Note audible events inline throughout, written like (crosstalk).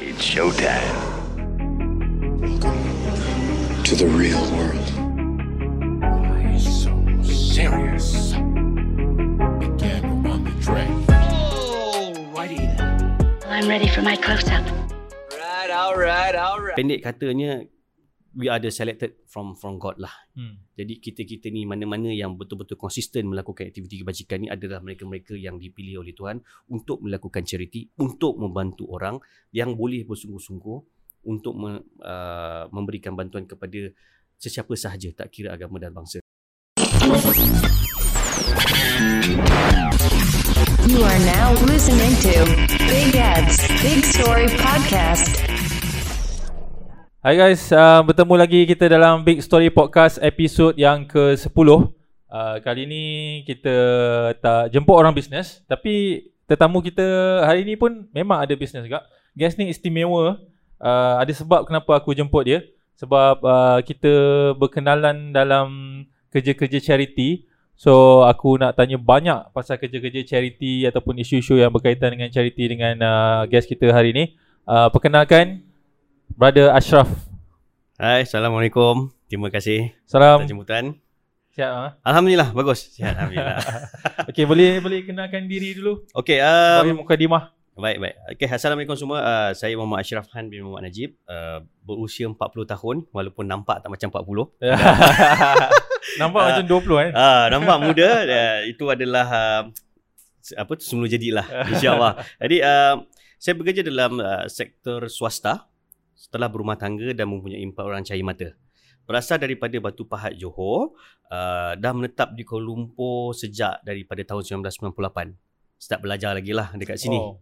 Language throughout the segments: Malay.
It's showtime. to the real world. Why so serious? Begin on the track. I'm ready for my close up. Pendek katanya we are the selected from from God lah. Hmm. Jadi kita-kita ni mana-mana yang betul-betul konsisten melakukan aktiviti kebajikan ni adalah mereka-mereka yang dipilih oleh Tuhan untuk melakukan charity, untuk membantu orang yang boleh bersungguh-sungguh untuk me, uh, memberikan bantuan kepada sesiapa sahaja tak kira agama dan bangsa. You are now listening to Big Ed's Big Story Podcast. Hai guys, uh, bertemu lagi kita dalam Big Story Podcast episod yang ke-10 uh, Kali ni kita tak jemput orang bisnes Tapi tetamu kita hari ni pun memang ada bisnes juga. Guest ni istimewa. Uh, Ada sebab kenapa aku jemput dia. Sebab uh, kita berkenalan dalam kerja-kerja charity. So aku nak tanya banyak pasal kerja-kerja charity Ataupun isu-isu yang berkaitan dengan charity dengan uh, guest kita hari ni. Uh, Perkenalkan Brother Ashraf. Hai, Assalamualaikum. Terima kasih Salam. jemputan. Sihat ah. Alhamdulillah, bagus. Sihat, Alhamdulillah. (laughs) Okey, boleh boleh kenalkan diri dulu. Okey, Bagi um, mukadimah. Baik, baik. Okay, Assalamualaikum semua. Uh, saya Muhammad Ashraf Han bin Muhammad Najib. Uh, berusia 40 tahun walaupun nampak tak macam 40. (laughs) Nampak Ah. macam 20 kan? Ah, nampak muda. Uh, itu adalah uh, apa tu semula jadilah (laughs) insya-Allah. Jadi uh, saya bekerja dalam uh, sektor swasta setelah berumah tangga dan mempunyai empat orang cahaya mata. Berasal daripada Batu Pahat Johor, uh, dah menetap di Kuala Lumpur sejak daripada tahun 1998. Start belajar lagi lah dekat sini. Oh.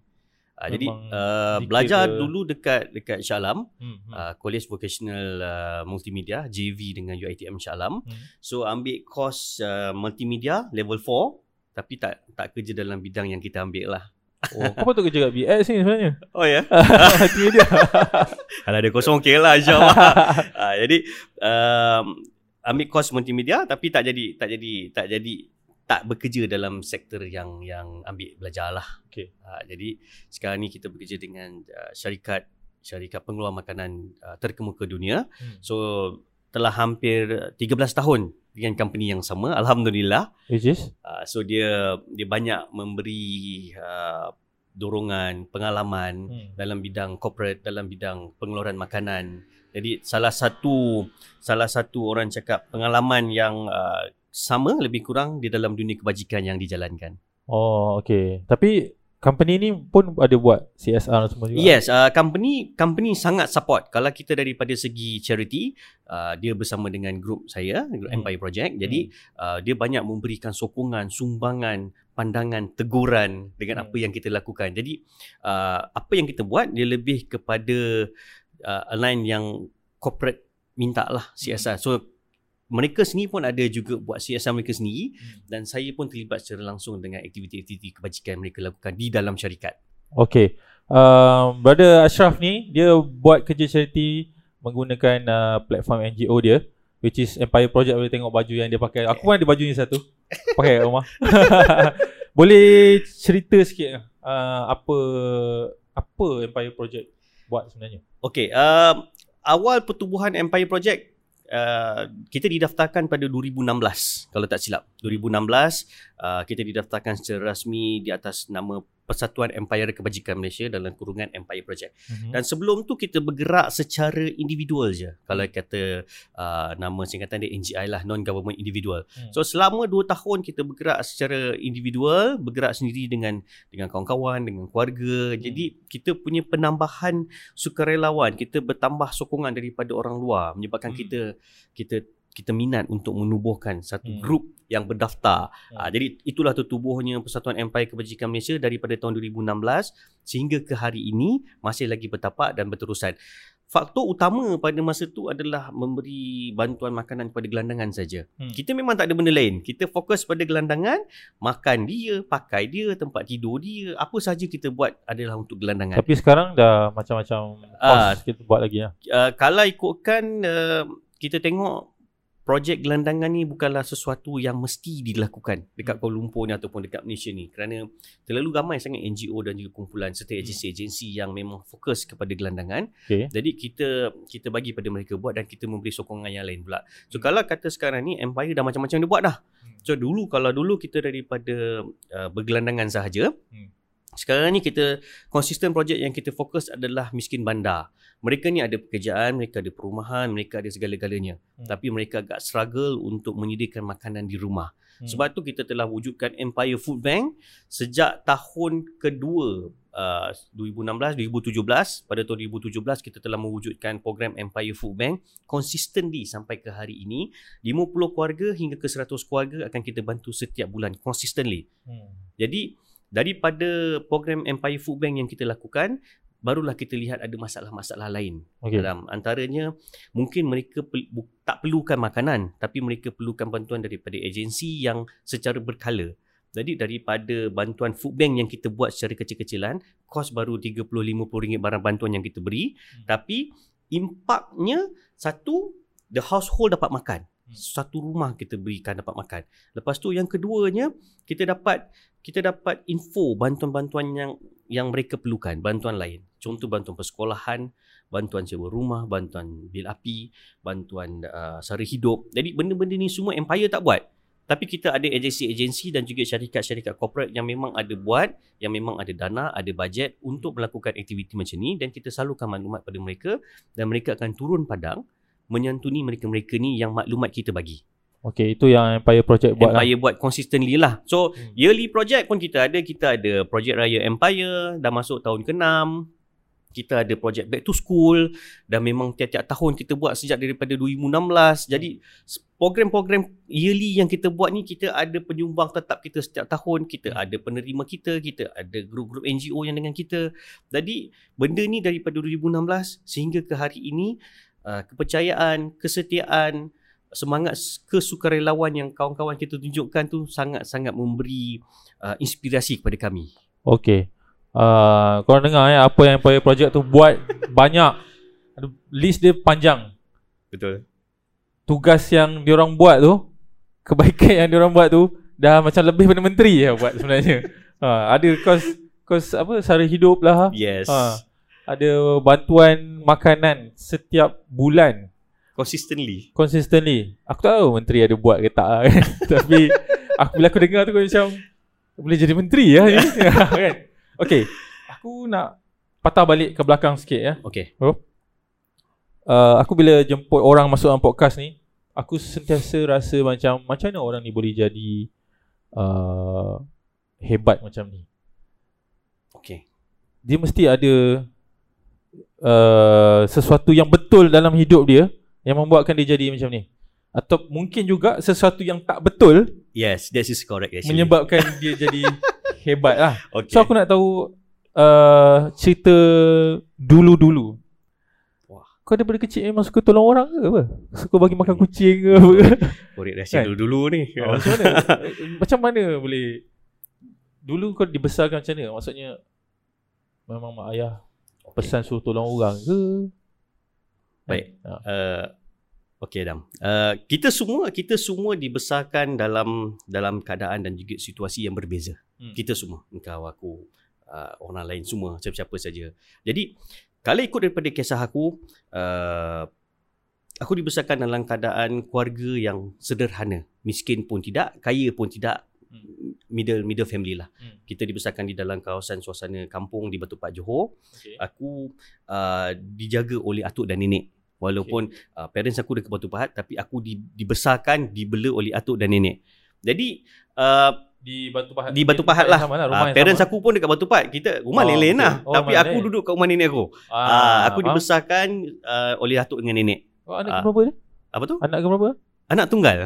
Uh, jadi uh, belajar dulu dekat dekat Shah Alam, Hmm, hmm. uh, College Vocational uh, Multimedia JV dengan UiTM Shah Alam. Hmm. So ambil course uh, multimedia level 4 tapi tak tak kerja dalam bidang yang kita ambil lah. Oh, kau patut kerja kat BX ni sebenarnya. Oh ya. (laughs) Itu dia. (laughs) Kalau ada kosong okey lah insyaAllah. (laughs) jadi um, ambil course multimedia tapi tak jadi tak jadi tak jadi tak bekerja dalam sektor yang yang ambil belajar lah. Okey. Uh, jadi sekarang ni kita bekerja dengan uh, syarikat syarikat pengeluar makanan uh, terkemuka dunia. Hmm. So telah hampir 13 tahun dengan company yang sama alhamdulillah. Which is? Uh, so dia dia banyak memberi uh, dorongan, pengalaman Hmm. dalam bidang corporate, dalam bidang pengeluaran makanan. Jadi salah satu salah satu orang cakap pengalaman yang uh, sama lebih kurang di dalam dunia kebajikan yang dijalankan. Oh, okey. Tapi company ni pun ada buat CSR semua juga. Yes, uh, company company sangat support. Kalau kita daripada segi charity, uh, dia bersama dengan grup saya, grup Hmm. Empire Project. Jadi uh, dia banyak memberikan sokongan, sumbangan, pandangan, teguran dengan Hmm. apa yang kita lakukan. Jadi uh, apa yang kita buat dia lebih kepada uh, align yang corporate minta lah CSR. So mereka sendiri pun ada juga buat CSR mereka sendiri Hmm. dan saya pun terlibat secara langsung dengan aktiviti-aktiviti kebajikan yang mereka lakukan di dalam syarikat. Okey. Um, Brother Ashraf ni dia buat kerja charity menggunakan uh, platform NGO dia which is Empire Project boleh tengok baju yang dia pakai. Aku pun ada baju ni satu. Pakai kat rumah. (laughs) boleh cerita sikit uh, apa apa Empire Project buat sebenarnya? Okey, uh, awal pertubuhan Empire Project uh, kita didaftarkan pada 2016 kalau tak silap. 2016 uh, kita didaftarkan secara rasmi di atas nama Persatuan Empire Kebajikan Malaysia dalam kurungan Empire Project. Mm-hmm. Dan sebelum tu kita bergerak secara individual je. Kalau kata uh, nama singkatan dia NGI lah, non-government individual. Hmm. So selama 2 tahun kita bergerak secara individual, bergerak sendiri dengan dengan kawan-kawan, dengan keluarga. Jadi kita punya penambahan sukarelawan, kita bertambah sokongan daripada orang luar menyebabkan Hmm. kita kita kita minat untuk menubuhkan satu Hmm. grup yang berdaftar. Hmm. Uh, jadi itulah tertubuhnya Persatuan Empire Kebajikan Malaysia daripada tahun 2016 sehingga ke hari ini masih lagi bertapak dan berterusan. Faktor utama pada masa tu adalah memberi bantuan makanan kepada gelandangan saja. Hmm. Kita memang tak ada benda lain. Kita fokus pada gelandangan, makan dia, pakai dia, tempat tidur dia, apa saja kita buat adalah untuk gelandangan. Tapi sekarang dah macam-macam Ah. course kita buat lagi lah. uh, kalau ikutkan uh, kita tengok projek gelandangan ni bukanlah sesuatu yang mesti dilakukan dekat Kuala Lumpur ni ataupun dekat Malaysia ni kerana terlalu ramai sangat NGO dan juga kumpulan serta agensi-agensi yang memang fokus kepada gelandangan. Okay. Jadi kita kita bagi pada mereka buat dan kita memberi sokongan yang lain pula. So kalau kata sekarang ni Empire dah macam-macam dia buat dah. So dulu kalau dulu kita daripada uh, bergelandangan sahaja. Hmm. Sekarang ni kita konsisten projek yang kita fokus adalah miskin bandar. Mereka ni ada pekerjaan, mereka ada perumahan, mereka ada segala-galanya. Hmm. Tapi mereka agak struggle untuk menyediakan makanan di rumah. Hmm. Sebab tu kita telah wujudkan Empire Food Bank sejak tahun kedua uh, 2016 2017 pada tahun 2017 kita telah mewujudkan program Empire Food Bank consistently sampai ke hari ini 50 keluarga hingga ke 100 keluarga akan kita bantu setiap bulan consistently. Hmm. Jadi daripada program Empire Food Bank yang kita lakukan barulah kita lihat ada masalah-masalah lain Okay. dalam antaranya mungkin mereka pel- bu- tak perlukan makanan tapi mereka perlukan bantuan daripada agensi yang secara berkala jadi daripada bantuan food bank yang kita buat secara kecil-kecilan kos baru 30 50 ringgit barang bantuan yang kita beri Hmm. tapi impaknya satu the household dapat makan. Satu rumah kita berikan dapat makan. Lepas tu yang keduanya kita dapat kita dapat info bantuan-bantuan yang yang mereka perlukan. Bantuan lain. Contoh bantuan persekolahan bantuan sewa rumah bantuan bil api bantuan uh, sara hidup. Jadi benda-benda ni semua empire tak buat. Tapi kita ada agensi-agensi dan juga syarikat-syarikat corporate yang memang ada buat yang memang ada dana ada bajet untuk melakukan aktiviti macam ni dan kita salurkan maklumat pada mereka dan mereka akan turun padang menyantuni mereka-mereka ni yang maklumat kita bagi Okay, itu yang Empire Project buat lah. Empire buat consistently lah. So Hmm. yearly project pun kita ada. Kita ada projek raya Empire dah masuk tahun ke-6. Kita ada projek back to school dan memang tiap-tiap tahun kita buat sejak daripada 2016. Jadi program-program yearly yang kita buat ni kita ada penyumbang tetap kita setiap tahun. Kita ada penerima kita, kita ada grup-grup NGO yang dengan kita. Jadi benda ni daripada 2016 sehingga ke hari ini uh, kepercayaan, kesetiaan, semangat kesukarelawan yang kawan-kawan kita tunjukkan tu sangat-sangat memberi uh, inspirasi kepada kami. Okay. Uh, korang dengar ya apa yang Empire Project tu buat (laughs) banyak. List dia panjang. Betul. Tugas yang diorang buat tu, kebaikan yang diorang buat tu dah macam lebih daripada menteri ya buat sebenarnya. ha, ada kos kos apa sara hidup lah. Yes. Ha. Ada bantuan makanan setiap bulan Consistently. consistently. Aku tak tahu menteri ada buat ke tak lah kan. (laughs) Tapi aku bila aku dengar tu aku macam boleh jadi menteri ya ni. (laughs) kan. Okay. Aku nak patah balik ke belakang sikit ya. Okay. Uh, aku bila jemput orang masuk dalam podcast ni, aku sentiasa rasa macam macam mana orang ni boleh jadi uh, hebat macam ni. Okay. Dia mesti ada uh, sesuatu yang betul dalam hidup dia yang membuatkan dia jadi macam ni. Atau mungkin juga sesuatu yang tak betul Yes, that is correct actually. menyebabkan (laughs) dia jadi hebat lah. Okay. So aku nak tahu uh, cerita dulu-dulu. Wah. Kau daripada kecil memang suka tolong orang ke apa? Suka bagi makan kucing ke apa? (laughs) Korek rahsia Kan? dulu-dulu ni. Oh, macam mana? (laughs) macam mana boleh Dulu kau dibesarkan macam mana? Maksudnya Memang mak ayah Pesan suruh tolong orang ke? Baik. Ha. Uh, okay Adam. Uh, kita semua kita semua dibesarkan dalam dalam keadaan dan juga situasi yang berbeza. Hmm. Kita semua, engkau aku, uh, orang lain semua, siapa-siapa saja. Jadi kalau ikut daripada kisah aku, uh, aku dibesarkan dalam keadaan keluarga yang sederhana, miskin pun tidak, kaya pun tidak, Hmm. middle middle family lah. Hmm. Kita dibesarkan di dalam kawasan suasana kampung di Batu Pak Johor Okay. aku uh, dijaga oleh atuk dan nenek walaupun okay. uh, parents aku dekat Batu Pahat tapi aku di, dibesarkan dibela oleh atuk dan nenek jadi uh, Di Batu Pahat. di Batu Pahat lah, Sama lah rumah uh, parents sama. aku pun dekat Batu Pahat kita rumah Oh, lain-lain okay. lah Oh, tapi aku lain. duduk kat rumah nenek aku Ah, uh, aku faham. dibesarkan uh, oleh atuk dengan nenek Oh, anak Ah. ke berapa dia? apa tu Anak ke berapa? anak tunggal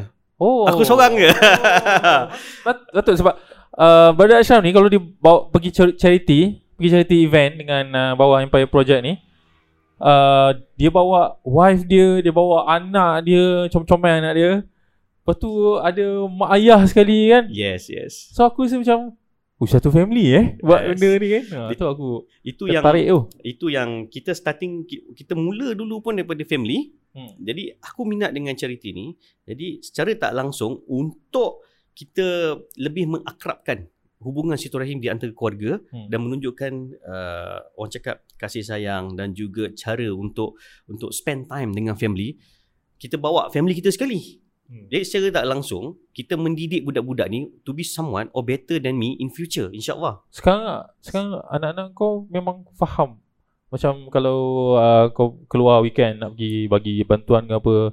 Oh. aku seorang je (laughs) Patut sebab uh, Brother Ashraf ni kalau dia bawa pergi char- charity, pergi charity event dengan uh, bawa Empire Project ni, uh, dia bawa wife dia, dia bawa anak dia, comel-comel anak dia. Lepas tu ada mak ayah sekali kan. yes yes So aku rasa macam Oh, satu family eh buat Yes. benda ni kan. Ha, tu aku Itu yang tertarik tu. itu yang kita starting ki- kita mula dulu pun daripada family. Hmm. Jadi aku minat dengan charity ni. Jadi secara tak langsung untuk kita lebih mengakrabkan hubungan silaturahim di antara keluarga Hmm. dan menunjukkan uh, orang cakap kasih sayang dan juga cara untuk untuk spend time dengan family. Kita bawa family kita sekali. Hmm. Jadi secara tak langsung kita mendidik budak-budak ni to be someone or better than me in future insya-Allah. Sekarang sekarang anak-anak kau memang faham. Macam kalau uh, kau keluar weekend nak pergi bagi bantuan ke apa,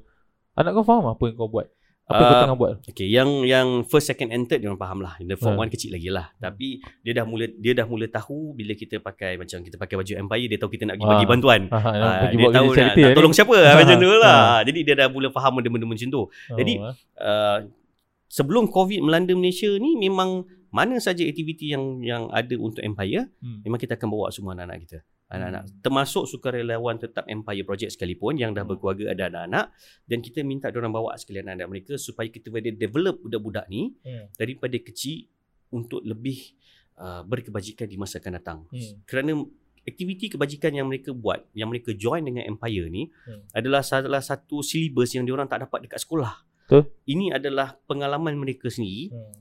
anak kau faham apa yang kau buat? Apa yang kau Ah, tengah buat? Okay, yang yang first, second and third dia orang faham lah. The form Ha. one kecil lagi lah. Tapi dia dah mula dia dah mula tahu bila kita pakai macam kita pakai baju Empire dia tahu kita nak pergi Ah. bagi bantuan. Ha, ha, nak Ah, pergi dia buat tahu nak, nak tolong siapa Ha, macam tu lah. ha. Jadi dia dah mula faham benda-benda macam tu. jadi, Oh, eh. Uh, sebelum COVID melanda Malaysia ni memang mana saja aktiviti yang yang ada untuk Empire Hmm. memang kita akan bawa semua anak-anak kita. Anak-anak Hmm. termasuk sukarelawan tetap Empire Project sekalipun yang dah Hmm. berkeluarga ada anak-anak dan kita minta diorang bawa sekalian anak-anak mereka supaya kita boleh develop budak-budak ni Hmm. daripada kecil untuk lebih uh, berkebajikan di masa akan datang. Hmm. Kerana aktiviti kebajikan yang mereka buat, yang mereka join dengan Empire ni Hmm. adalah salah satu silibus yang diorang tak dapat dekat sekolah. Betul. Ini adalah pengalaman mereka sendiri. Hmm.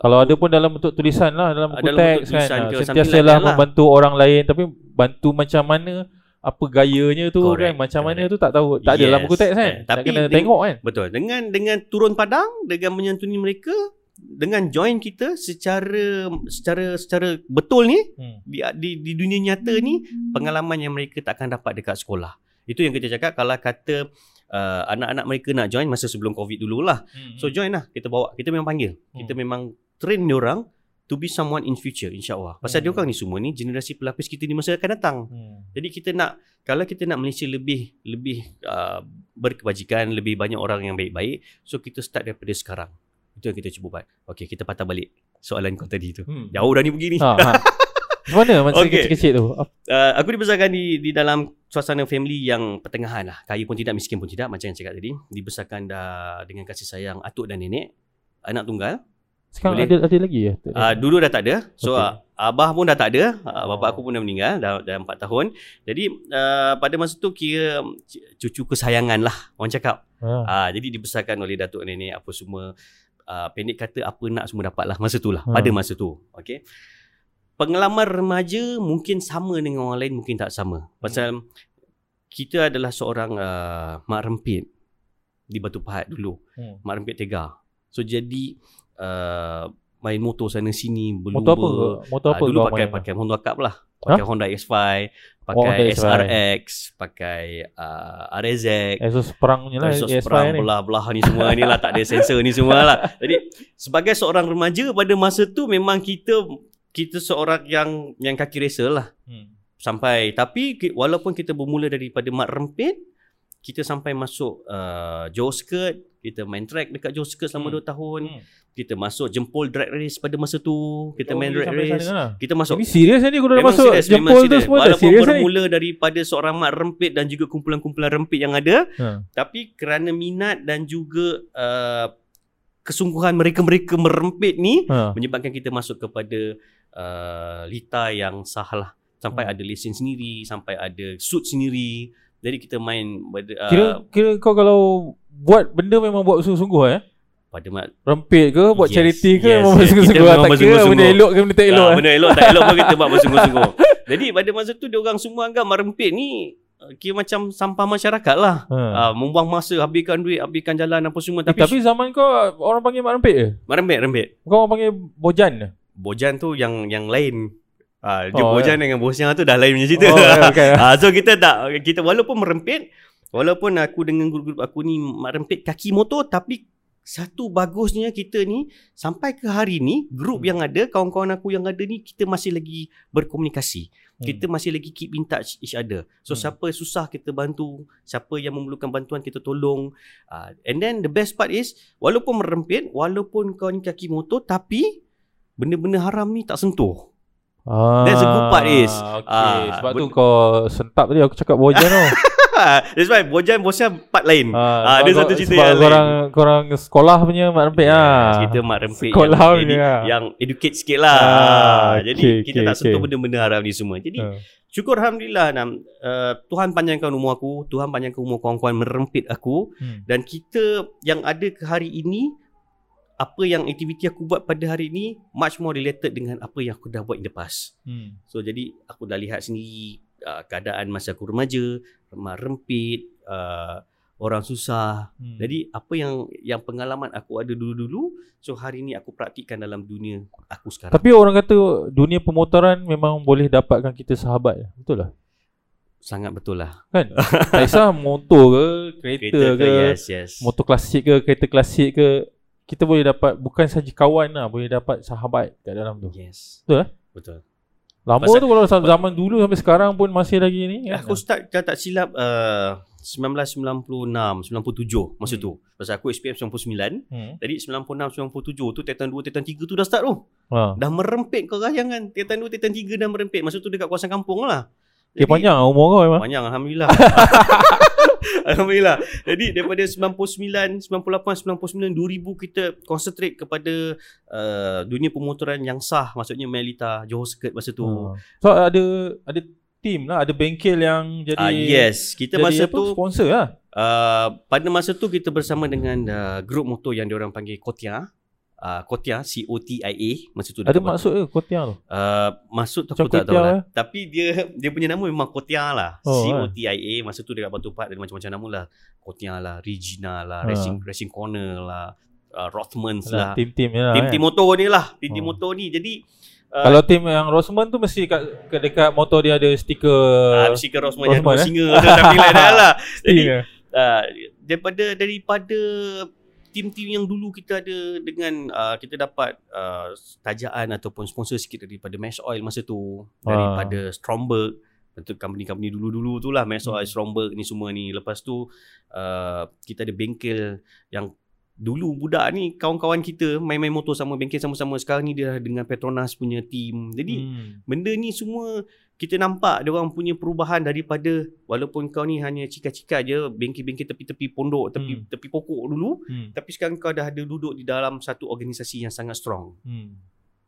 Kalau ada pun dalam bentuk tulisan lah Dalam buku Dalam bentuk teks kan ke Ah, like that lah. membantu orang lain Tapi bantu macam mana Apa gayanya tu Correct, kan Macam mana correct. tu tak tahu Tak ada dalam buku teks kan Eh, Nak tapi kena tengok kan Betul. Dengan dengan turun padang, dengan menyantuni mereka, dengan join kita secara secara secara betul ni hmm. di, di di dunia nyata ni pengalaman yang mereka takkan dapat dekat sekolah. Itu yang kita cakap kalau kata uh, anak-anak mereka nak join masa sebelum COVID dululah. Hmm. So join lah. Kita bawa. Kita memang panggil. Kita Hmm. memang train diorang to be someone in future insyaAllah. Pasal Hmm. diorang ni semua ni generasi pelapis kita di masa akan datang. Hmm. Jadi kita nak kalau kita nak Malaysia lebih lebih uh, berkebajikan, lebih banyak orang yang baik-baik, so kita start daripada sekarang. Itu yang kita cuba buat. Okey, kita patah balik soalan kau tadi tu. Hmm. Jauh dah ni begini. ha, ha. (laughs) Macam mana masa Okey. kecil-kecil tu Uh, aku dibesarkan di di dalam suasana family yang pertengahan lah. Kaya pun tidak, miskin pun tidak macam yang cakap tadi. Dibesarkan dah dengan kasih sayang atuk dan nenek. Anak tunggal. Sekarang Boleh. ada ada lagi ya Uh, dulu dah tak ada. So okay. abah pun dah tak ada. Uh, Oh. bapa aku pun dah meninggal dah dah 4 tahun. Jadi uh, pada masa tu kira cucu kesayangan lah orang cakap. ha. Ah jadi dibesarkan oleh datuk nenek apa semua uh, pendek kata apa nak semua dapat lah masa tu lah Hmm. pada masa tu. Okey. Pengalaman remaja mungkin sama dengan orang lain mungkin tak sama. Pasal kita adalah seorang uh, mak rempit di Batu Pahat dulu. Hmm. Mak rempit tega. So jadi uh, main motor sana sini berlumba. Motor apa Motor Ah, apa dulu kau pakai main? pakai Honda Cup lah. Pakai Honda X5, pakai Honda X5. SRX, pakai uh, RZ, Asus perang ni lah AS5 perang ni. belah-belah ni semua ni lah tak ada sensor ni semua lah. (laughs) Jadi sebagai seorang remaja pada masa tu memang kita kita seorang yang yang kaki resa lah Hmm. sampai tapi walaupun kita bermula daripada mat rempit kita sampai masuk uh, Joe Skirt kita main track dekat Joe Skirt selama Hmm. 2 tahun Hmm. kita masuk jempol drag race pada masa tu kita Oh, main drag race lah. kita masuk Ini serius ni kau dah masuk memang jempol tu semua dah Walaupun serius ni. bermula daripada seorang mat rempit dan juga kumpulan-kumpulan rempit yang ada Ha. tapi kerana minat dan juga uh, kesungguhan mereka-mereka merempit ni Ha. menyebabkan kita masuk kepada uh, lita yang sah lah sampai Hmm. ada lesen sendiri sampai ada suit sendiri jadi kita main uh, Kira kira kau kalau buat benda memang buat sungguh-sungguh eh. pada mat Rempit ke buat Yes, charity ke yes, memang yes. sungguh-sungguh tak kira sungguh-sungguh. benda elok ke benda tak elok. Ah, eh. benda elok tak elok pun kita buat (laughs) bersungguh-sungguh jadi pada masa tu dia orang semua anggap merempit ni uh, kira macam sampah masyarakat lah Ha. uh, membuang masa habiskan duit habiskan jalan apa semua Tapi, tapi, tapi zaman kau orang panggil mak rempit ke? merempit rempit Kau orang panggil bojan? Bojan tu yang yang lain. Ah, dia Oh, Bojan dengan Bosnya tu dah lain punya cerita. Oh, ya, (laughs) okay. ah, so kita tak kita walaupun merempit, walaupun aku dengan grup-grup aku ni merempit kaki motor tapi satu bagusnya kita ni sampai ke hari ni grup Hmm. yang ada kawan-kawan aku yang ada ni kita masih lagi berkomunikasi. Hmm. Kita masih lagi keep in touch each other. So Hmm. siapa susah kita bantu, siapa yang memerlukan bantuan kita tolong. Uh, and then the best part is walaupun merempit, walaupun kau ni kaki motor tapi benda-benda haram ni tak sentuh. Ah, That's the good part is, Okay. ah, Sebab tu kau sentap tadi aku cakap bojan tu. (laughs) That's why Bojan bosnya part lain. Ah, ada sebab- satu cerita sebab yang lain. korang, korang sekolah punya Mak Rempit Ya, lah. Cerita mak rempit Sekolah yang, punya edu- lah. yang educate sikit lah. Ah, Ah, Jadi okay, kita okay, tak sentuh benda-benda haram ni semua. Jadi Ah. syukur Alhamdulillah Nam, uh, Tuhan panjangkan umur aku, Tuhan panjangkan umur kawan-kawan merempit aku Hmm. dan kita yang ada ke hari ini apa yang aktiviti aku buat pada hari ini much more related dengan apa yang aku dah buat in the past. Hmm. So jadi aku dah lihat sendiri uh, keadaan masa aku remaja, mak rempit, uh, orang susah. Hmm. Jadi apa yang yang pengalaman aku ada dulu-dulu, so hari ni aku praktikkan dalam dunia aku sekarang. Tapi orang kata dunia pemotoran memang boleh dapatkan kita sahabat. Betul lah. Sangat betul lah. Kan? (laughs) tak kisah motor ke, kereta, ke, yes, yes. motor klasik ke, kereta klasik ke, kita boleh dapat bukan saja kawan lah, boleh dapat sahabat kat dalam tu. Yes. Betul eh? Betul. Lama Pasal- tu kalau zaman dulu sampai sekarang pun masih lagi ni kan. Aku start kalau tak silap uh, 1996, 97 masa Hmm. tu. Pasal aku SPM 99. Hmm. Jadi 96, 97 tu Titan 2, Titan 3 tu dah start tu. Ha. Dah merempit kau rayangan. Titan 2, Titan 3 dah merempit. Masa tu dekat kawasan kampung lah. Okay, panjang umur kau memang. Panjang Alhamdulillah. (laughs) (laughs) Alhamdulillah. Jadi daripada 99, 98, 99, 2000 kita concentrate kepada uh, dunia pemotoran yang sah. Maksudnya Melita, Johor Circuit masa tu. Ha. So ada ada team lah, ada bengkel yang jadi Ah yes, kita jadi masa apa, tu sponsor lah. uh, pada masa tu kita bersama dengan uh, grup motor yang diorang panggil Kotia. Uh, Kotia, C O T I A masa tu Ada dekat maksud ke kotiang tu? Uh, maksud Macam aku tak tahu Kotia, lah. eh? Tapi dia dia punya nama memang Kotia lah. Oh, C O T I A masa tu dekat Batu Pahat ada macam-macam nama lah. Kotia lah, Regina lah, Ha. Racing Racing Corner lah, uh, Rothmans lah. Tim-tim lah. Tim-tim kan? motor ni lah, tim-tim Oh. motor ni. Jadi uh, Kalau tim yang Rosman tu mesti kat, kat dekat motor dia ada stiker uh, (laughs) (laughs) Stiker Rosman yang Rosman, eh? singa tu like that lah. Jadi uh, daripada daripada tim-tim yang dulu kita ada dengan uh, kita dapat uh, tajaan ataupun sponsor sikit daripada Mesh Oil masa tu. Daripada Stromberg untuk company-company dulu-dulu tu lah Mesh Oil, Hmm. Stromberg ni semua ni. Lepas tu uh, kita ada bengkel yang dulu budak ni kawan-kawan kita main-main motor sama bengkel sama-sama. Sekarang ni dia dah dengan Petronas punya team. Jadi Hmm. Benda ni semua kita nampak dia orang punya perubahan daripada walaupun kau ni hanya cika-cika je bengkel-bengkel tepi-tepi pondok, tepi Hmm. tepi pokok dulu, Hmm. tapi sekarang kau dah ada duduk di dalam satu organisasi yang sangat strong. Hmm.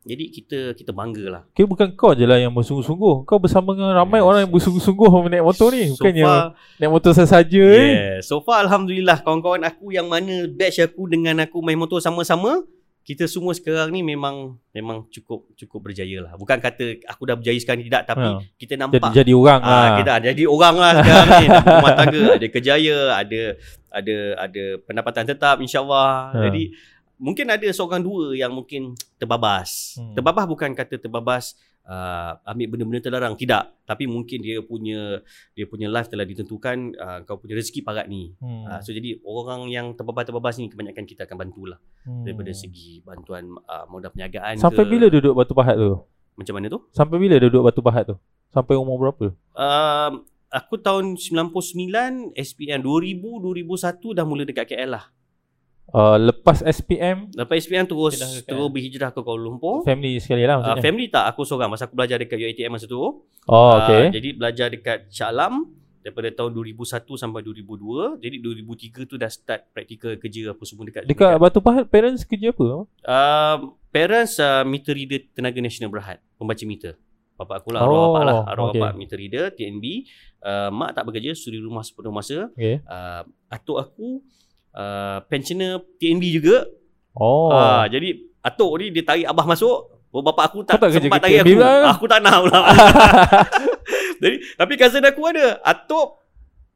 Jadi kita kita bangga lah. Kira bukan kau je lah yang bersungguh-sungguh. Kau bersama dengan ramai Yes. orang yang bersungguh-sungguh (laughs) naik motor ni. So Bukannya far, naik motor sesaja eh. so far alhamdulillah kawan-kawan aku yang mana batch aku dengan aku main motor sama-sama, kita semua sekarang ni memang memang cukup cukup berjaya lah. Bukan kata aku dah berjaya sekarang tidak, tapi Ha. kita Jadi nampak jadi orang Ah, lah. kita jadi orang lah sekarang ni rumah tangga ada kejaya ada ada ada pendapatan tetap insyaallah Ha. jadi mungkin ada seorang dua yang mungkin terbabas Hmm. terbabas bukan kata terbabas uh, ambil benda-benda terlarang tidak tapi mungkin dia punya dia punya life telah ditentukan uh, kau punya rezeki parat ni Hmm. uh, so jadi orang yang terbabas-terbabas ni kebanyakan kita akan bantulah Hmm. daripada segi bantuan uh, modal perniagaan Sampai ke, bila duduk Batu Pahat tu? macam mana tu Sampai bila duduk Batu Pahat tu? Sampai umur berapa? Um, aku tahun 99 SPM 2000 2001 dah mula dekat KL lah. Uh, lepas SPM Lepas SPM terus ke terus berhijrah ke Kuala Lumpur. family sekali lah Uh, maksudnya. family tak aku seorang masa aku belajar dekat UiTM masa tu. oh Ah, okay. jadi belajar dekat Shah Alam daripada tahun 2001 sampai 2002. Jadi 2003 tu dah start praktikal kerja apa semua dekat Dekat Batu Pahat parents kerja apa? uh, parents uh, meter reader Tenaga Nasional Berhad, pembaca meter. Bapak aku lah, arwah Oh, bapak lah. Arwah okay. bapak meter reader, TNB. Uh, mak tak bekerja, suri rumah sepenuh masa. Okay. uh, atuk aku uh, pensioner TNB juga. Oh. Uh, jadi atuk ni dia tarik abah masuk, oh, bapak aku tak, tak sempat tarik aku. pula? Aku tak nak pula. (laughs) (laughs) jadi tapi cousin aku ada, atuk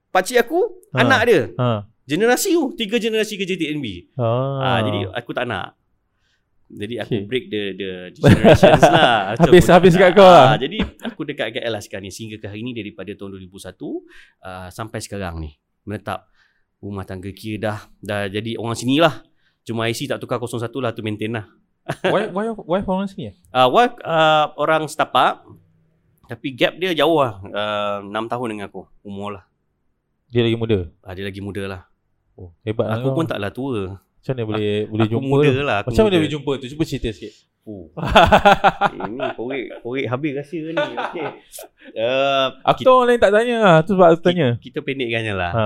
pakcik aku, Ha. anak dia. ha. Generasi tu, tiga generasi kerja TNB. Ah. Ah. jadi aku tak nak. Jadi aku Okay. break the the, the generations (laughs) lah. Habis- habis kat kau lah. Ah, jadi aku dekat KL lah sekarang ni sehingga ke hari ni daripada tahun 2001 uh, sampai sekarang ni menetap rumah tangga kira dah dah jadi orang sini lah. Cuma IC tak tukar 01 lah tu maintain lah. wife, wife, wife orang sini eh? Uh, wife uh, orang setapak tapi gap dia jauh lah. Uh, 6 tahun dengan aku umur lah. Dia lagi muda. Uh, dia lagi muda lah. Oh, hebat lah Aku pun taklah tua. Macam mana boleh boleh aku jumpa muda lah. Aku Macam mana boleh jumpa tu? Cuba cerita sikit. Oh. (laughs) Ini korek korek habis rasa ni. Okey. Uh, Aku tahu orang lain tak tanya lah. Tu sebab aku tanya. Kita pendekkan je lah. Ha.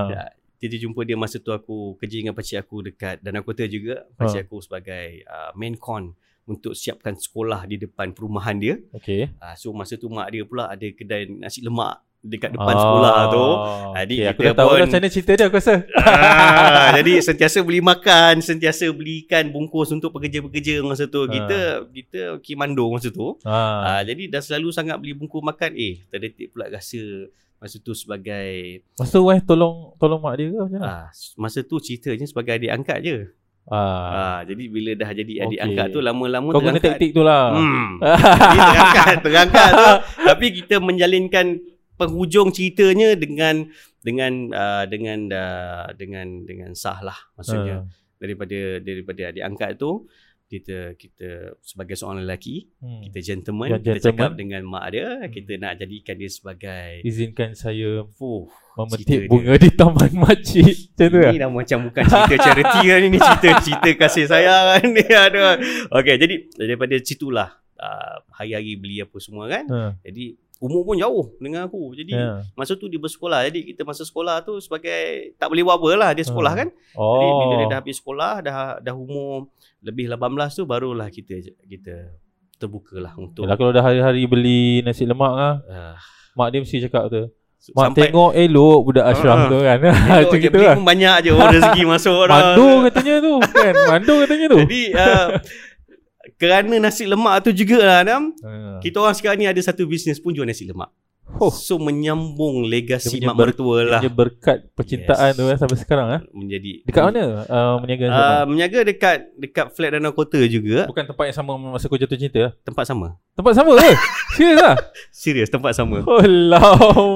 Ha. Kita jumpa dia masa tu aku kerja dengan pakcik aku dekat Danau Kota juga. Pakcik Ha. aku sebagai uh, main con untuk siapkan sekolah di depan perumahan dia. Okay. Uh, so masa tu mak dia pula ada kedai nasi lemak dekat depan sekolah tu. Jadi okay, aku dah tahu dah macam mana cerita dia aku rasa. ah, jadi sentiasa beli makan, sentiasa belikan bungkus untuk pekerja-pekerja masa tu. Ha. Kita kita kimando masa tu. ha. Ah, jadi dah selalu sangat beli bungkus makan. Eh, terdetik pula rasa masa tu sebagai Masa tu wife tolong tolong mak dia ke macam mana? ah, masa tu ceritanya sebagai adik angkat je. Ah. Ah, jadi bila dah jadi adik Okey. angkat tu lama-lama Kau guna terangkat. taktik tu lah. Hmm. (laughs) Jadi terangkat, terangkat tu. (laughs) Tapi kita menjalinkan penghujung ceritanya dengan dengan uh, dengan uh, dengan dengan sah lah maksudnya daripada daripada adik angkat tu kita kita sebagai seorang lelaki Hmm. kita gentleman Yang kita cakap gentleman. dengan mak dia Hmm. kita nak jadikan dia sebagai Izinkan saya Fuh, memetik cerita bunga di taman (laughs) makcik. Macam tu ini lah. dah macam bukan cerita charity kan ini cerita cerita kasih sayang kan ni (laughs) ada. Okey jadi daripada situlah uh, hari-hari beli apa semua kan. Ha. Jadi umur pun jauh dengan aku. Jadi Ya. masa tu dia bersekolah. Jadi kita masa sekolah tu sebagai tak boleh buat apa lah dia sekolah Hmm. kan. Jadi bila Oh. dia dah habis sekolah dah dah umur lebih 18 tu barulah kita kita terbukalah untuk Yalah, kalau dah hari-hari beli nasi lemak lah, uh, mak dia mesti cakap tu. Mak sampai tengok elok budak Ashraf Ah. tu kan. (laughs) gitu beli lah. pun banyak je oh, rezeki (laughs) masuk orang. Mandu katanya tu kan. Mandu katanya tu. Jadi uh, kerana nasi lemak tu jugalah Adam, Ha. kita orang sekarang ni ada satu bisnes pun jual nasi lemak. Oh. So menyambung legasi mak ber- mertua lah Dia berkat percintaan Yes. tu kan sampai sekarang ah. menjadi Dekat mana uh, meniaga Uh, lemak? menjaga dekat dekat flat Danau Kota juga. Bukan tempat yang sama masa kau jatuh cinta lah. Tempat sama. Tempat sama ke? (laughs) Serius lah? Serius tempat sama. Oh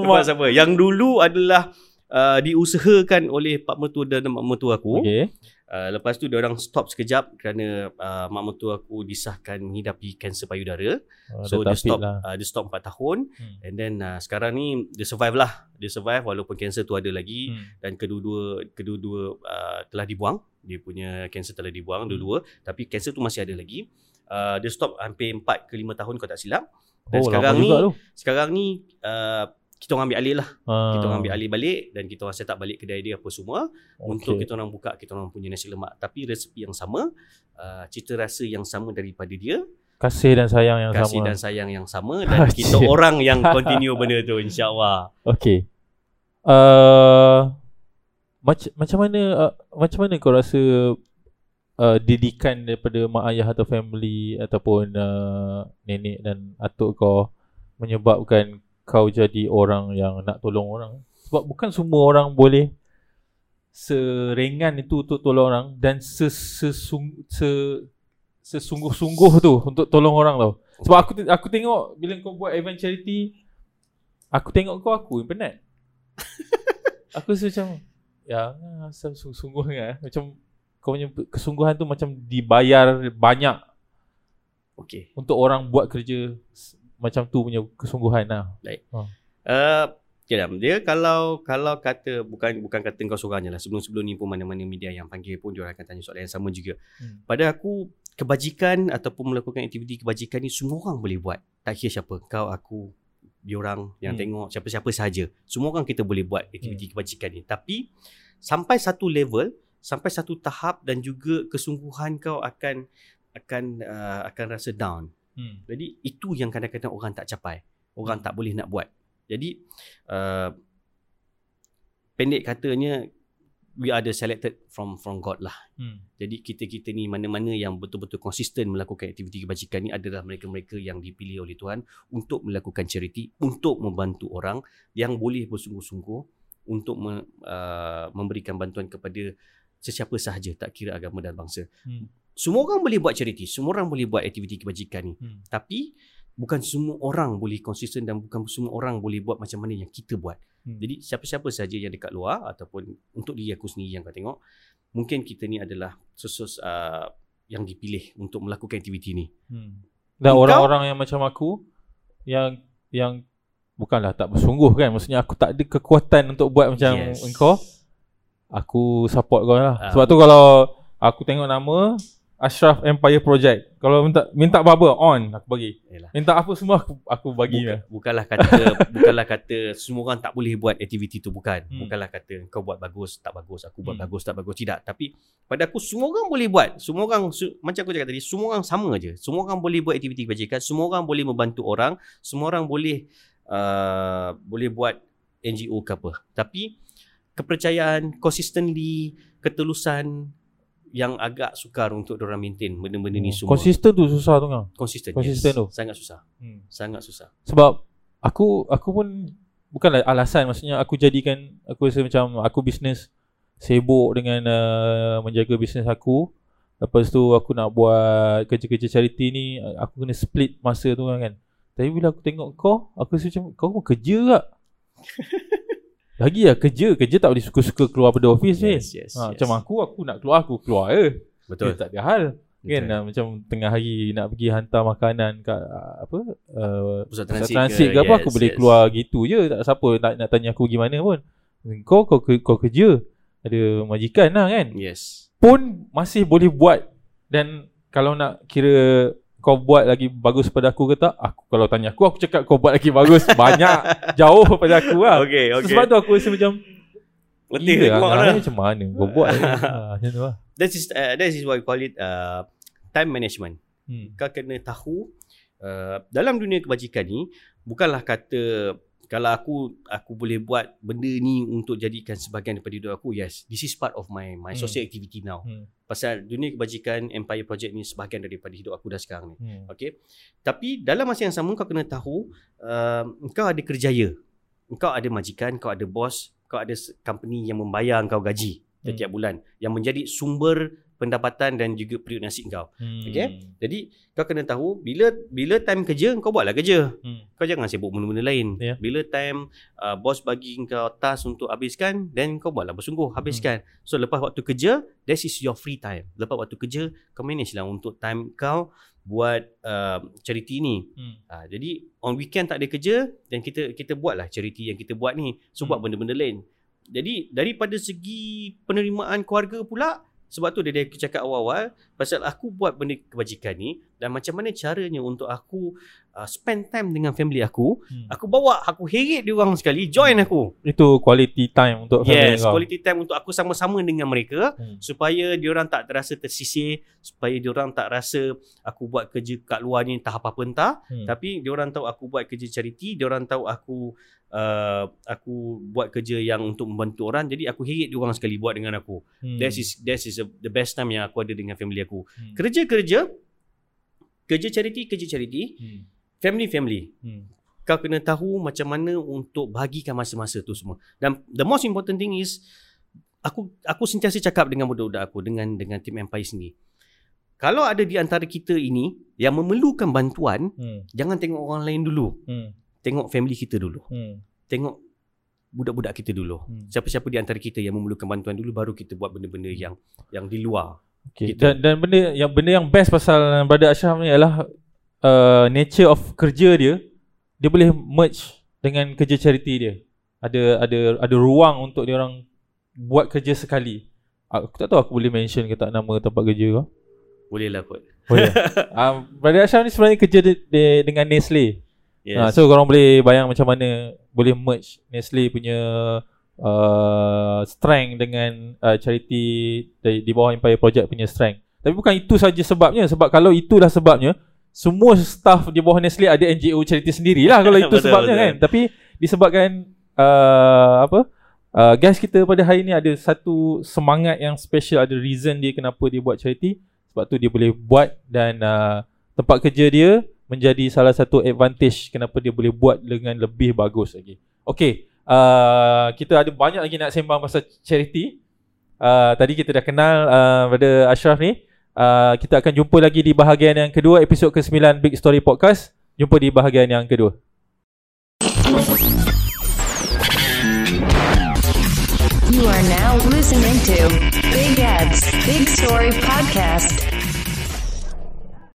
Tempat sama. Yang dulu adalah uh, diusahakan oleh pak mertua dan mak mertua aku. Okay. Uh, lepas tu dia orang stop sekejap kerana uh, mak mertua aku disahkan menghidapi kanser payudara. Oh, So dia stop lah. uh, dia stop 4 tahun Hmm. and then uh, sekarang ni dia survive lah. Dia survive walaupun kanser tu ada lagi Hmm. dan kedua-dua kedua-dua uh, telah dibuang. Dia punya kanser telah dibuang Hmm. dua-dua tapi kanser tu masih ada lagi. Uh, dia stop hampir 4 ke 5 tahun kalau tak silap. Dan Oh, sekarang ni sekarang ni uh, kita orang ambil alih lah. Ah, Kita orang ambil alih balik dan kita orang set up balik kedai dia apa semua okay. untuk kita orang buka kita orang punya nasi lemak tapi resepi yang sama, uh, cita rasa yang sama daripada dia, Kasih dan sayang yang kasih sama. dan sayang yang sama dan (laughs) kita orang yang continue (laughs) benda tu insya-Allah. Okay. Uh, macam macam mana uh, macam mana kau rasa uh, didikan daripada mak ayah atau family ataupun uh, nenek dan atuk kau menyebabkan kau jadi orang yang nak tolong orang? Sebab bukan semua orang boleh seringan itu untuk tolong orang dan sesung, se sesungguh-sungguh tu untuk tolong orang tau. Sebab aku aku tengok bila kau buat event charity aku tengok kau aku yang penat. (laughs) aku rasa macam ya asal sungguh-sungguh kan macam kau punya kesungguhan tu macam dibayar banyak Okey. untuk orang buat kerja macam tu punya kesungguhan lah. Uh, okay, dia kalau kalau kata bukan bukan kata kau seorang je lah sebelum-sebelum ni pun mana-mana media yang panggil pun dia akan tanya soalan yang sama juga. Hmm. Pada aku kebajikan ataupun melakukan aktiviti kebajikan ni semua orang boleh buat. Tak kira siapa, kau, aku, diorang yang Hmm. tengok siapa-siapa sahaja. Semua orang kita boleh buat aktiviti kebajikan ni. Tapi sampai satu level, sampai satu tahap dan juga kesungguhan kau akan akan uh, akan rasa down. Hmm. Jadi itu yang kadang-kadang orang tak capai. Orang tak boleh nak buat. Jadi uh, pendek katanya we are the selected from from God lah. Hmm. Jadi kita-kita ni mana-mana yang betul-betul konsisten melakukan aktiviti kebajikan ni adalah mereka-mereka yang dipilih oleh Tuhan untuk melakukan charity, untuk membantu orang yang boleh bersungguh-sungguh untuk me, uh, memberikan bantuan kepada sesiapa sahaja tak kira agama dan bangsa. Hmm. Semua orang boleh buat charity, semua orang boleh buat aktiviti kebajikan ni. Hmm. Tapi bukan semua orang boleh konsisten dan bukan semua orang boleh buat macam mana yang kita buat. Hmm. Jadi siapa-siapa saja yang dekat luar ataupun untuk diri aku sendiri yang kau tengok, mungkin kita ni adalah sesus uh, yang dipilih untuk melakukan aktiviti ni. Hmm. Dan Engkau? orang-orang yang macam aku yang yang bukanlah tak bersungguh kan maksudnya aku tak ada kekuatan untuk buat macam Yes. engkau aku support kau lah Ah. sebab tu kalau aku tengok nama Ashraf Empire Project. Kalau minta minta barber on aku bagi. Yalah. Minta apa semua aku aku bagi Bukan, lah. bukanlah kata (laughs) bukanlah kata semua orang tak boleh buat aktiviti tu bukan. Hmm. Bukanlah kata kau buat bagus tak bagus, aku buat Hmm. bagus tak bagus tidak. Tapi pada aku semua orang boleh buat. Semua orang su- macam aku cakap tadi, semua orang sama aja. Semua orang boleh buat aktiviti kebajikan, semua orang boleh membantu orang, semua orang boleh uh, boleh buat NGO ke apa. Tapi kepercayaan, consistently, ketelusan yang agak sukar untuk orang maintain benda-benda ni semua. Konsisten tu susah tu kan. Konsisten. Konsisten yes. tu. Sangat susah. Hmm. Sangat susah. Sebab aku aku pun bukanlah alasan maksudnya aku jadikan aku rasa macam aku bisnes sibuk dengan uh, menjaga bisnes aku. Lepas tu aku nak buat kerja-kerja charity ni aku kena split masa tu kan. Tapi bila aku tengok kau, aku rasa macam kau pun kerja tak? (laughs) Lagi lah kerja, kerja tak boleh suka-suka keluar pada office ni. Yes, yes, ha, yes. Macam aku, aku nak keluar, aku keluar je. Betul. Dia tak ada hal. Kan uh, macam tengah hari nak pergi hantar makanan kat uh, apa uh, Pusat transit, transit transit ke, ke, apa aku yes, boleh yes. keluar gitu je tak siapa nak, nak tanya aku gimana pun kau kau kau kerja ada majikan lah kan Yes. pun masih boleh buat dan kalau nak kira kau buat lagi bagus pada aku ke tak aku kalau tanya aku aku cakap kau buat lagi bagus banyak (laughs) jauh pada aku lah Okay, So, okay. sebab tu aku rasa macam Letih tengok lah, lah. macam mana kau buat (laughs) ha, macam tu lah That is uh, that is why we call it uh, time management. hmm. Kau kena tahu uh, dalam dunia kebajikan ni bukanlah kata kalau aku aku boleh buat benda ni untuk jadikan sebahagian daripada hidup aku yes this is part of my my Hmm. social activity now Hmm. pasal dunia kebajikan empire project ni sebahagian daripada hidup aku dah sekarang ni Hmm. Okay. Tapi dalam masa yang sama kau kena tahu uh, kau ada kerjaya. Kau ada majikan, kau ada bos, kau ada company yang membayar kau gaji setiap bulan yang menjadi sumber pendapatan dan juga periuk nasi kau. Hmm. Okay. Jadi kau kena tahu bila bila time kerja kau buatlah kerja. Hmm. Kau jangan sibuk benda-benda lain. Ya. Bila time uh, bos bagi kau task untuk habiskan then kau buatlah bersungguh habiskan. Hmm. So lepas waktu kerja that is your free time. Lepas waktu kerja kau manage lah untuk time kau buat uh, charity ni. Hmm. Ha, jadi on weekend tak ada kerja dan kita kita buatlah charity yang kita buat ni. So Hmm. buat benda-benda lain. Jadi daripada segi penerimaan keluarga pula sebab tu dia dia cakap awal-awal pasal aku buat benda kebajikan ni dan macam mana caranya untuk aku uh, spend time dengan family aku. Hmm. Aku bawa aku heret dia orang sekali join aku. Itu quality time untuk family Yes, kau. quality time untuk aku sama-sama dengan mereka Hmm. supaya diorang tak terasa tersisih, supaya diorang tak rasa aku buat kerja kat luar ni entah apa-apa entah, Hmm. tapi diorang tahu aku buat kerja charity, diorang tahu aku uh, aku buat kerja yang untuk membantu orang, jadi aku heret diorang sekali buat dengan aku. Hmm. That is that is a, the best time yang aku ada dengan family aku. Hmm. Kerja-kerja kerja charity, kerja charity, Hmm. Family family. Hmm. Kau kena tahu macam mana untuk bahagikan masa-masa tu semua. Dan the most important thing is aku aku sentiasa cakap dengan budak-budak aku dengan dengan tim Empire sendiri. Kalau ada di antara kita ini yang memerlukan bantuan, Hmm. jangan tengok orang lain dulu. Hmm. Tengok family kita dulu. Hmm. Tengok budak-budak kita dulu. Hmm. Siapa-siapa di antara kita yang memerlukan bantuan dulu baru kita buat benda-benda yang yang di luar. Okay. Gitu. Dan dan benda yang benda yang best pasal Brother Ashraf ni adalah uh, nature of kerja dia dia boleh merge dengan kerja charity dia. Ada ada ada ruang untuk dia orang buat kerja sekali. Aku tak tahu aku boleh mention ke tak nama tempat kerja kau. Boleh lah kot. Boleh. um, (laughs) Brother Ashraf ni sebenarnya kerja di, di, dengan Nestle. Yes. Ha, so korang boleh bayang macam mana boleh merge Nestle punya uh, strength dengan uh, charity di, di bawah Empire Project punya strength. Tapi bukan itu saja sebabnya sebab kalau itulah sebabnya semua staff di bawah Nestle ada NGO charity sendirilah kalau (laughs) itu Betul, sebabnya betul. kan. Tapi disebabkan uh, apa uh, guys kita pada hari ni ada satu semangat yang special ada reason dia kenapa dia buat charity sebab tu dia boleh buat dan uh, tempat kerja dia menjadi salah satu advantage kenapa dia boleh buat dengan lebih bagus lagi. Okay, uh, kita ada banyak lagi nak sembang pasal charity. Uh, tadi kita dah kenal uh, pada Ashraf ni. Uh, kita akan jumpa lagi di bahagian yang kedua episod ke-9 Big Story Podcast. Jumpa di bahagian yang kedua. You are now listening to Big Ed's Big Story Podcast.